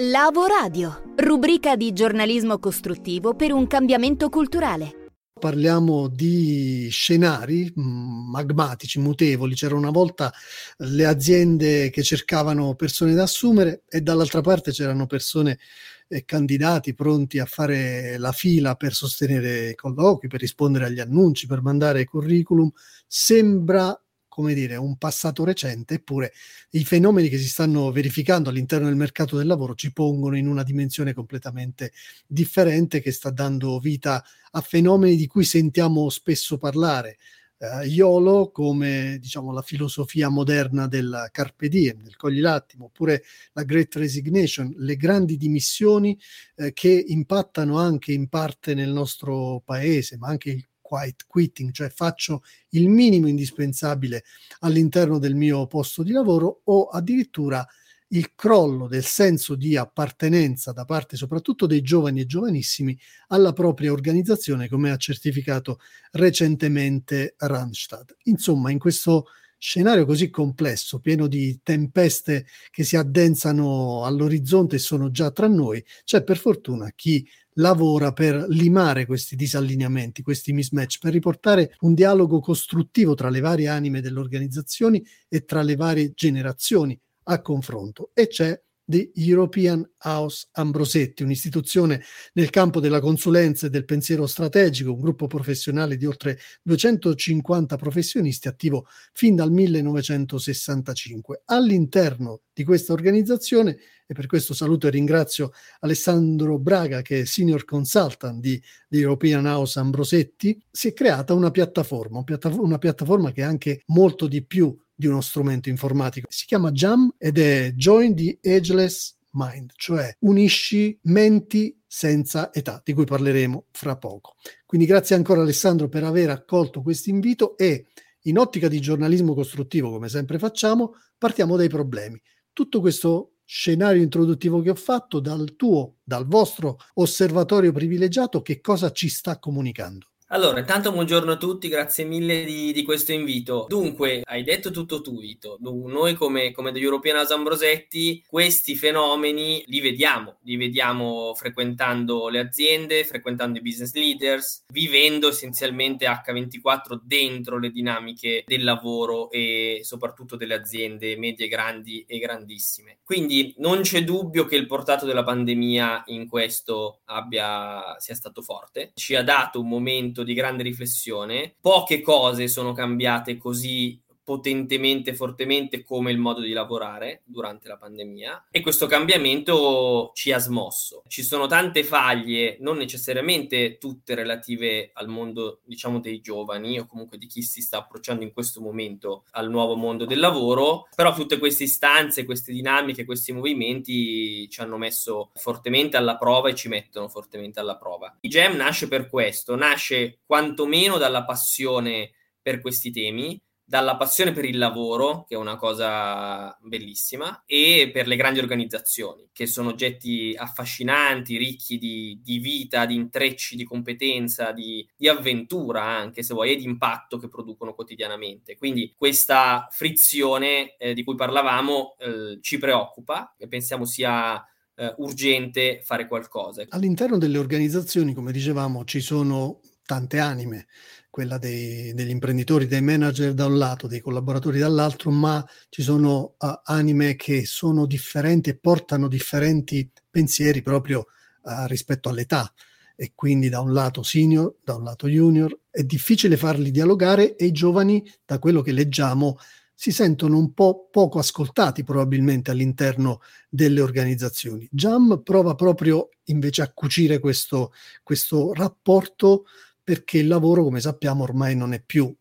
Lavo Radio, rubrica di giornalismo costruttivo per un cambiamento culturale. Parliamo di scenari mm, magmatici, mutevoli. C'era una volta le aziende che cercavano persone da assumere e dall'altra parte c'erano persone e candidati pronti a fare la fila per sostenere i colloqui, per rispondere agli annunci, per mandare curriculum. Sembra come dire, un passato recente, eppure i fenomeni che si stanno verificando all'interno del mercato del lavoro ci pongono in una dimensione completamente differente che sta dando vita a fenomeni di cui sentiamo spesso parlare. Uh, YOLO come diciamo la filosofia moderna del carpe diem, del cogli l'attimo, oppure la Great Resignation, le grandi dimissioni eh, che impattano anche in parte nel nostro paese, ma anche quiet quitting, cioè faccio il minimo indispensabile all'interno del mio posto di lavoro o addirittura il crollo del senso di appartenenza da parte soprattutto dei giovani e giovanissimi alla propria organizzazione, come ha certificato recentemente Randstad. Insomma, in questo scenario così complesso, pieno di tempeste che si addensano all'orizzonte e sono già tra noi, c'è per fortuna chi lavora per limare questi disallineamenti, questi mismatch, per riportare un dialogo costruttivo tra le varie anime delle organizzazioni e tra le varie generazioni a confronto. E c'è The European House Ambrosetti, un'istituzione nel campo della consulenza e del pensiero strategico, un gruppo professionale di oltre 250 professionisti attivo fin dal 1965. All'interno di questa organizzazione, e per questo saluto e ringrazio Alessandro Braga, che è senior consultant di The European House Ambrosetti, si è creata una piattaforma, una piattaforma che è anche molto di più di uno strumento informatico. Si chiama JAM ed è Join the Ageless Mind, cioè unisci menti senza età, di cui parleremo fra poco. Quindi grazie ancora Alessandro per aver accolto questo invito e in ottica di giornalismo costruttivo, come sempre facciamo, partiamo dai problemi. Tutto questo scenario introduttivo che ho fatto dal tuo, dal vostro osservatorio privilegiato, che cosa ci sta comunicando? Allora, intanto buongiorno a tutti, grazie mille di, di, questo invito. Dunque, hai detto tutto tu, Vito. Noi come, come The European House Ambrosetti, questi fenomeni li vediamo, li vediamo frequentando le aziende, frequentando i business leaders, vivendo essenzialmente H24 dentro le dinamiche del lavoro e soprattutto delle aziende medie, grandi e grandissime. Quindi non c'è dubbio che il portato della pandemia in questo abbia, sia stato forte. Ci ha dato un momento momento di grande riflessione. Poche cose sono cambiate così potentemente, fortemente come il modo di lavorare durante la pandemia e questo cambiamento ci ha smosso. Ci sono tante faglie, non necessariamente tutte relative al mondo, diciamo, dei giovani o comunque di chi si sta approcciando in questo momento al nuovo mondo del lavoro, però tutte queste istanze, queste dinamiche, questi movimenti ci hanno messo fortemente alla prova e ci mettono fortemente alla prova. Il GEM nasce per questo, nasce quantomeno dalla passione per questi temi, dalla passione per il lavoro, che è una cosa bellissima, e per le grandi organizzazioni, che sono oggetti affascinanti, ricchi di, di vita, di intrecci, di competenza, di, di, avventura anche, se vuoi, e di impatto che producono quotidianamente. Quindi questa frizione eh, di cui parlavamo eh, ci preoccupa e pensiamo sia eh, urgente fare qualcosa. All'interno delle organizzazioni, come dicevamo, ci sono tante anime quella dei, degli imprenditori, dei manager da un lato, dei collaboratori dall'altro, ma ci sono uh, anime che sono differenti e portano differenti pensieri proprio uh, rispetto all'età. E quindi da un lato senior, da un lato junior, è difficile farli dialogare e i giovani, da quello che leggiamo, si sentono un po' poco ascoltati probabilmente all'interno delle organizzazioni. Jam prova proprio invece a cucire questo, questo rapporto perché il lavoro, come sappiamo, ormai non è più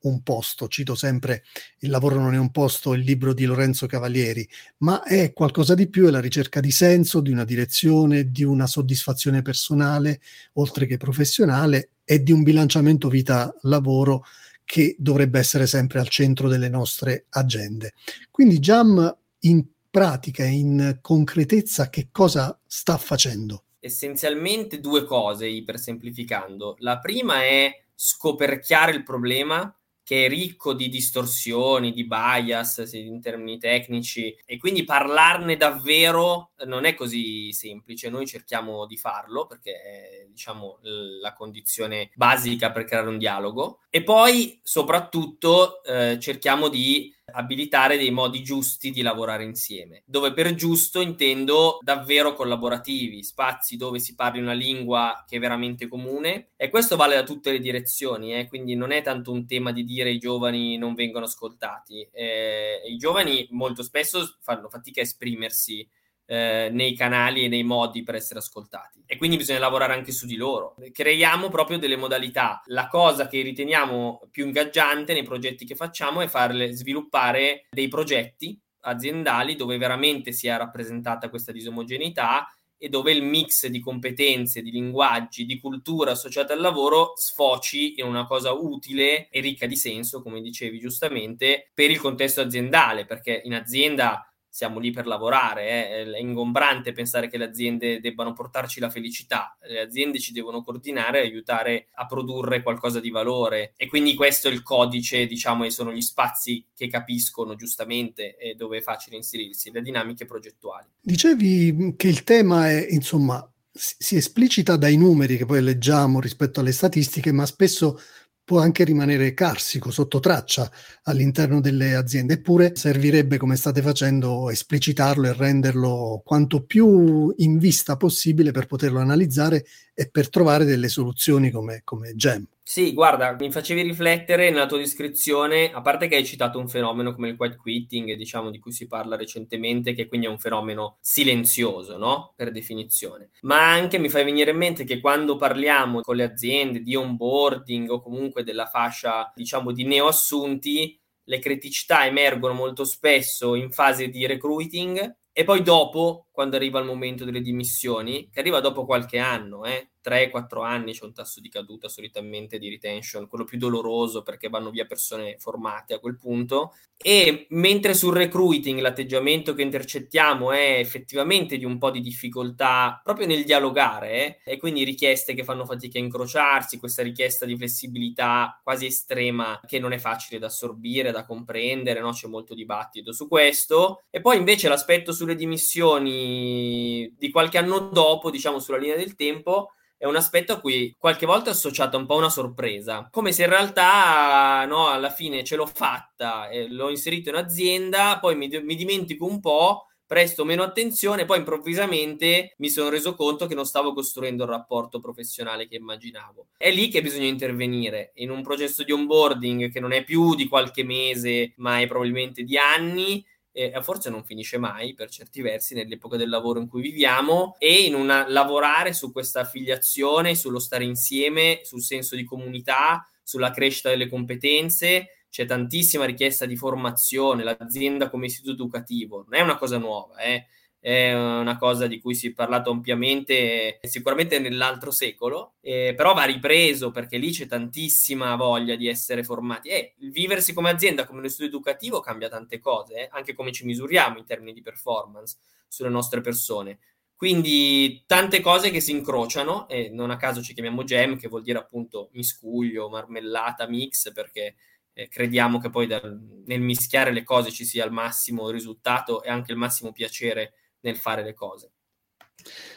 un posto, cito sempre Il lavoro non è un posto, il libro di Lorenzo Cavalieri, ma è qualcosa di più, è la ricerca di senso, di una direzione, di una soddisfazione personale, oltre che professionale, e di un bilanciamento vita-lavoro che dovrebbe essere sempre al centro delle nostre agende. Quindi Jam in pratica, in concretezza, che cosa sta facendo? Essenzialmente due cose, ipersemplificando. La prima è scoperchiare il problema, che è ricco di distorsioni, di bias in termini tecnici e quindi parlarne davvero non è così semplice. Noi cerchiamo di farlo perché è diciamo la condizione basica per creare un dialogo e poi soprattutto eh, cerchiamo di abilitare dei modi giusti di lavorare insieme, dove per giusto intendo davvero collaborativi, spazi dove si parli una lingua che è veramente comune e questo vale da tutte le direzioni, eh? quindi non è tanto un tema di dire i giovani non vengono ascoltati, eh, i giovani molto spesso fanno fatica a esprimersi eh, nei canali e nei modi per essere ascoltati. E quindi bisogna lavorare anche su di loro. Creiamo proprio delle modalità. La cosa che riteniamo più ingaggiante nei progetti che facciamo è farle sviluppare dei progetti aziendali dove veramente sia rappresentata questa disomogeneità e dove il mix di competenze, di linguaggi, di cultura associata al lavoro sfoci in una cosa utile e ricca di senso, come dicevi giustamente, per il contesto aziendale, perché in azienda siamo lì per lavorare, eh. è ingombrante pensare che le aziende debbano portarci la felicità, le aziende ci devono coordinare e aiutare a produrre qualcosa di valore e quindi questo è il codice, diciamo, e sono gli spazi che capiscono giustamente e dove è facile inserirsi, le dinamiche progettuali. Dicevi che il tema è, insomma, si esplicita dai numeri che poi leggiamo rispetto alle statistiche, ma spesso può anche rimanere carsico, sotto traccia all'interno delle aziende, eppure servirebbe, come state facendo, esplicitarlo e renderlo quanto più in vista possibile per poterlo analizzare e per trovare delle soluzioni come, come GEM. Sì, guarda, mi facevi riflettere nella tua descrizione, a parte che hai citato un fenomeno come il quiet quitting, diciamo, di cui si parla recentemente, che quindi è un fenomeno silenzioso, no? Per definizione. Ma anche mi fai venire in mente che quando parliamo con le aziende di onboarding o comunque della fascia, diciamo, di neoassunti, le criticità emergono molto spesso in fase di recruiting e poi dopo, quando arriva il momento delle dimissioni, che arriva dopo qualche anno, eh, 3-4 anni c'è un tasso di caduta solitamente di retention, quello più doloroso perché vanno via persone formate a quel punto. E mentre sul recruiting l'atteggiamento che intercettiamo è effettivamente di un po' di difficoltà proprio nel dialogare eh, e quindi richieste che fanno fatica a incrociarsi, questa richiesta di flessibilità quasi estrema che non è facile da assorbire, da comprendere, no? c'è molto dibattito su questo. E poi invece l'aspetto sulle dimissioni di qualche anno dopo, diciamo sulla linea del tempo, è un aspetto a cui qualche volta è associata un po' una sorpresa, come se in realtà no, alla fine ce l'ho fatta, eh, l'ho inserito in azienda, poi mi, mi dimentico un po', presto meno attenzione, poi improvvisamente mi sono reso conto che non stavo costruendo il rapporto professionale che immaginavo. È lì che bisogna intervenire, in un processo di onboarding che non è più di qualche mese, ma è probabilmente di anni, e forse non finisce mai per certi versi nell'epoca del lavoro in cui viviamo e in una lavorare su questa affiliazione, sullo stare insieme, sul senso di comunità, sulla crescita delle competenze. C'è tantissima richiesta di formazione, l'azienda come istituto educativo non è una cosa nuova, eh è una cosa di cui si è parlato ampiamente sicuramente nell'altro secolo, eh, però va ripreso perché lì c'è tantissima voglia di essere formati. E il viversi come azienda, come uno studio educativo cambia tante cose, eh, anche come ci misuriamo in termini di performance sulle nostre persone. Quindi tante cose che si incrociano e non a caso ci chiamiamo gem, che vuol dire appunto miscuglio, marmellata, mix, perché eh, crediamo che poi dal, nel mischiare le cose ci sia il massimo risultato e anche il massimo piacere nel fare le cose.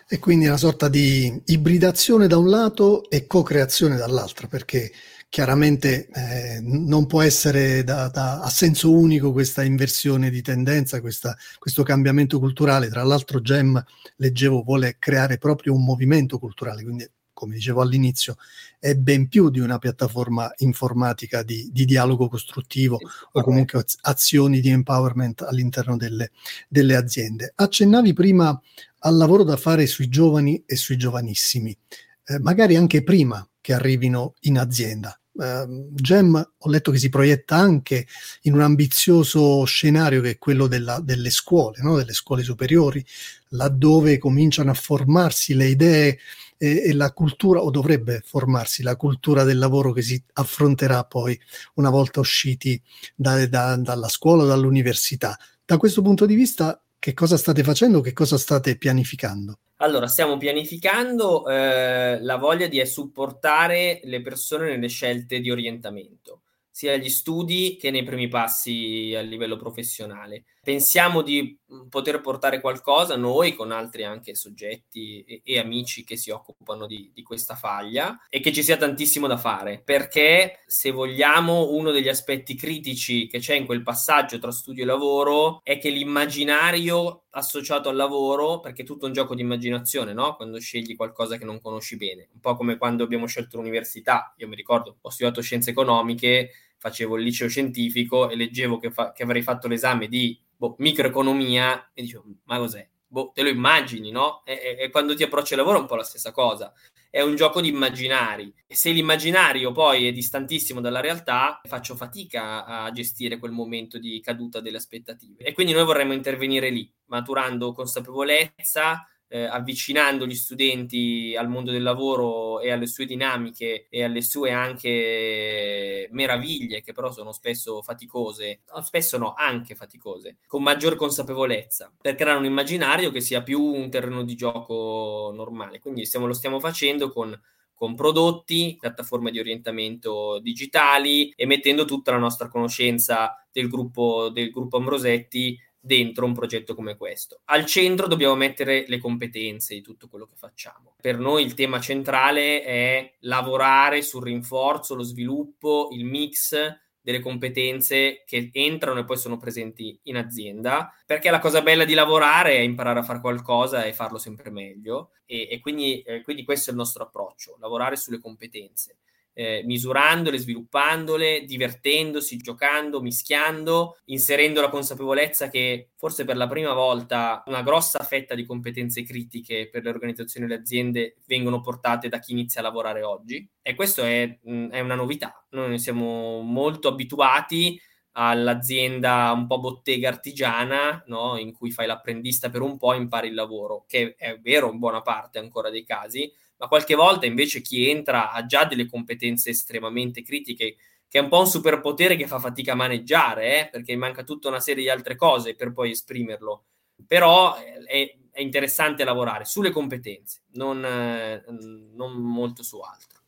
E quindi una sorta di ibridazione da un lato e co-creazione dall'altro, perché chiaramente eh, non può essere da, da, a senso unico questa inversione di tendenza, questa, questo cambiamento culturale. Tra l'altro Gem, leggevo, vuole creare proprio un movimento culturale, quindi come dicevo all'inizio, è ben più di una piattaforma informatica di, di dialogo costruttivo o comunque azioni di empowerment all'interno delle, delle, aziende. Accennavi prima al lavoro da fare sui giovani e sui giovanissimi, eh, magari anche prima che arrivino in azienda. Uh, Gem ho letto che si proietta anche in un ambizioso scenario che è quello della, delle scuole, no? delle scuole superiori, laddove cominciano a formarsi le idee e, e, la cultura, o dovrebbe formarsi la cultura del lavoro che si affronterà poi una volta usciti da, da, dalla scuola o dall'università. Da questo punto di vista, che cosa state facendo? Che cosa state pianificando? Allora, stiamo pianificando eh, la voglia di supportare le persone nelle scelte di orientamento sia agli studi che nei primi passi a livello professionale. Pensiamo di mm, poter portare qualcosa noi con altri anche soggetti e, e amici che si occupano di, di, questa faglia e che ci sia tantissimo da fare perché se vogliamo uno degli aspetti critici che c'è in quel passaggio tra studio e lavoro è che l'immaginario associato al lavoro, perché è tutto un gioco di immaginazione, no? Quando scegli qualcosa che non conosci bene, un po' come quando abbiamo scelto l'università. Io mi ricordo, ho studiato scienze economiche, facevo il liceo scientifico e leggevo che, fa- che avrei fatto l'esame di boh, microeconomia e dicevo, ma cos'è? Boh, te lo immagini, no? E, e, e, quando ti approcci al lavoro è un po' la stessa cosa. È un gioco di immaginari. E se l'immaginario poi è distantissimo dalla realtà, faccio fatica a gestire quel momento di caduta delle aspettative. E quindi noi vorremmo intervenire lì, maturando consapevolezza, eh, avvicinando gli studenti al mondo del lavoro e alle sue dinamiche e alle sue anche meraviglie, che però sono spesso faticose, spesso no, anche faticose, con maggior consapevolezza, per creare un immaginario che sia più un terreno di gioco normale. Quindi stiamo, lo stiamo facendo con con prodotti, piattaforme di orientamento digitali e mettendo tutta la nostra conoscenza del gruppo, del gruppo Ambrosetti dentro un progetto come questo. Al centro dobbiamo mettere le competenze di tutto quello che facciamo. Per noi il tema centrale è lavorare sul rinforzo, lo sviluppo, il mix delle competenze che entrano e poi sono presenti in azienda, perché la cosa bella di lavorare è imparare a fare qualcosa e farlo sempre meglio e, e quindi, eh, quindi questo è il nostro approccio, lavorare sulle competenze eh, misurandole, sviluppandole, divertendosi, giocando, mischiando, inserendo la consapevolezza che forse per la prima volta una grossa fetta di competenze critiche per le organizzazioni e le aziende vengono portate da chi inizia a lavorare oggi. E questo è, mh, è una novità. Noi siamo molto abituati all'azienda un po' bottega artigiana, no? in cui fai l'apprendista per un po' e impari il lavoro, che è vero in buona parte ancora dei casi, ma qualche volta invece chi entra ha già delle competenze estremamente critiche, che è un po' un superpotere che fa fatica a maneggiare, eh? perché manca tutta una serie di altre cose per poi esprimerlo. Però eh, è, è interessante lavorare sulle competenze, non, eh, non molto su altro.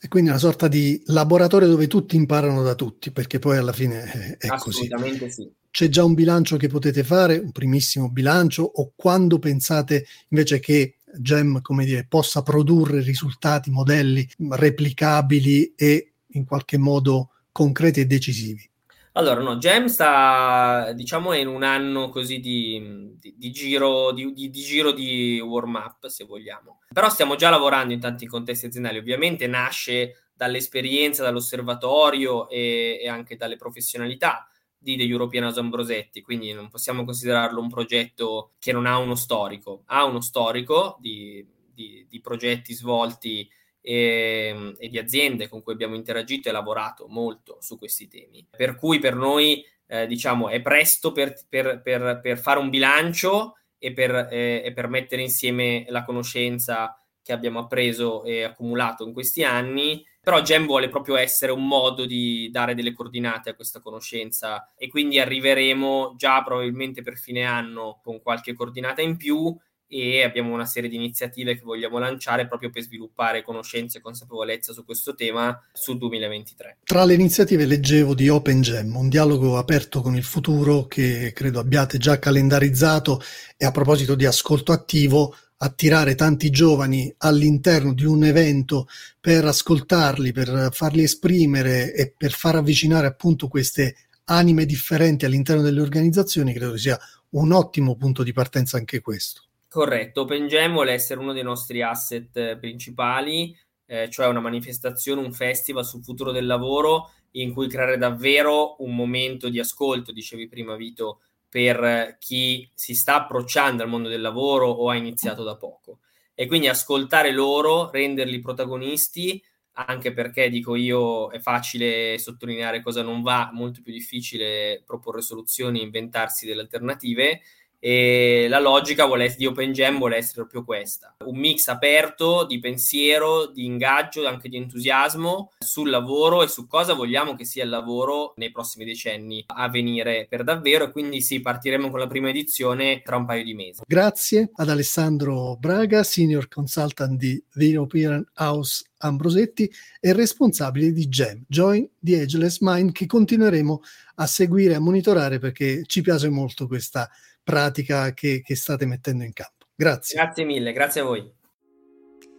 E quindi una sorta di laboratorio dove tutti imparano da tutti, perché poi alla fine è, è Assolutamente così. sì. C'è già un bilancio che potete fare, un primissimo bilancio, o quando pensate invece che Gem, come dire, possa produrre risultati, modelli replicabili e in qualche modo concreti e decisivi? Allora, no, Gem sta, diciamo, in un anno così di, di, di giro, di, di, giro di warm-up, se vogliamo. Però stiamo già lavorando in tanti contesti aziendali. Ovviamente nasce dall'esperienza, dall'osservatorio e, e anche dalle professionalità di The European House Ambrosetti, quindi non possiamo considerarlo un progetto che non ha uno storico. Ha uno storico di, di, di progetti svolti e, e, di aziende con cui abbiamo interagito e lavorato molto su questi temi. Per cui per noi, eh, diciamo, è presto per, per, per, per, fare un bilancio e per, eh, e per mettere insieme la conoscenza che abbiamo appreso e accumulato in questi anni però Gem vuole proprio essere un modo di dare delle coordinate a questa conoscenza e quindi arriveremo già probabilmente per fine anno con qualche coordinata in più e abbiamo una serie di iniziative che vogliamo lanciare proprio per sviluppare conoscenza e consapevolezza su questo tema sul 2023. Tra le iniziative leggevo di Open Gem, un dialogo aperto con il futuro che credo abbiate già calendarizzato e a proposito di ascolto attivo attirare tanti giovani all'interno di un evento per ascoltarli, per farli esprimere e per far avvicinare appunto queste anime differenti all'interno delle organizzazioni, credo sia un ottimo punto di partenza anche questo. Corretto, Open Jam vuole essere uno dei nostri asset eh, principali, eh, cioè una manifestazione, un festival sul futuro del lavoro in cui creare davvero un momento di ascolto, dicevi prima Vito, per chi si sta approcciando al mondo del lavoro o ha iniziato da poco. E quindi ascoltare loro, renderli protagonisti, anche perché dico io è facile sottolineare cosa non va, molto più difficile proporre soluzioni, inventarsi delle alternative e la logica essere, di Open Jam vuole essere proprio questa, un mix aperto di pensiero, di ingaggio, anche di entusiasmo sul lavoro e su cosa vogliamo che sia il lavoro nei prossimi decenni a venire per davvero. E quindi sì, partiremo con la prima edizione tra un paio di mesi. Grazie ad Alessandro Braga, Senior Consultant di The European House Ambrosetti e responsabile di GEM, Join the Ageless Mind, che continueremo a seguire e a monitorare perché ci piace molto questa pratica che, che state mettendo in campo. Grazie. Grazie mille, grazie a voi.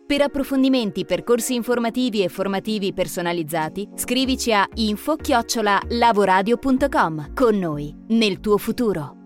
Per approfondimenti, percorsi informativi e formativi personalizzati, scrivici a info-lavoradio.com. Con noi, nel tuo futuro.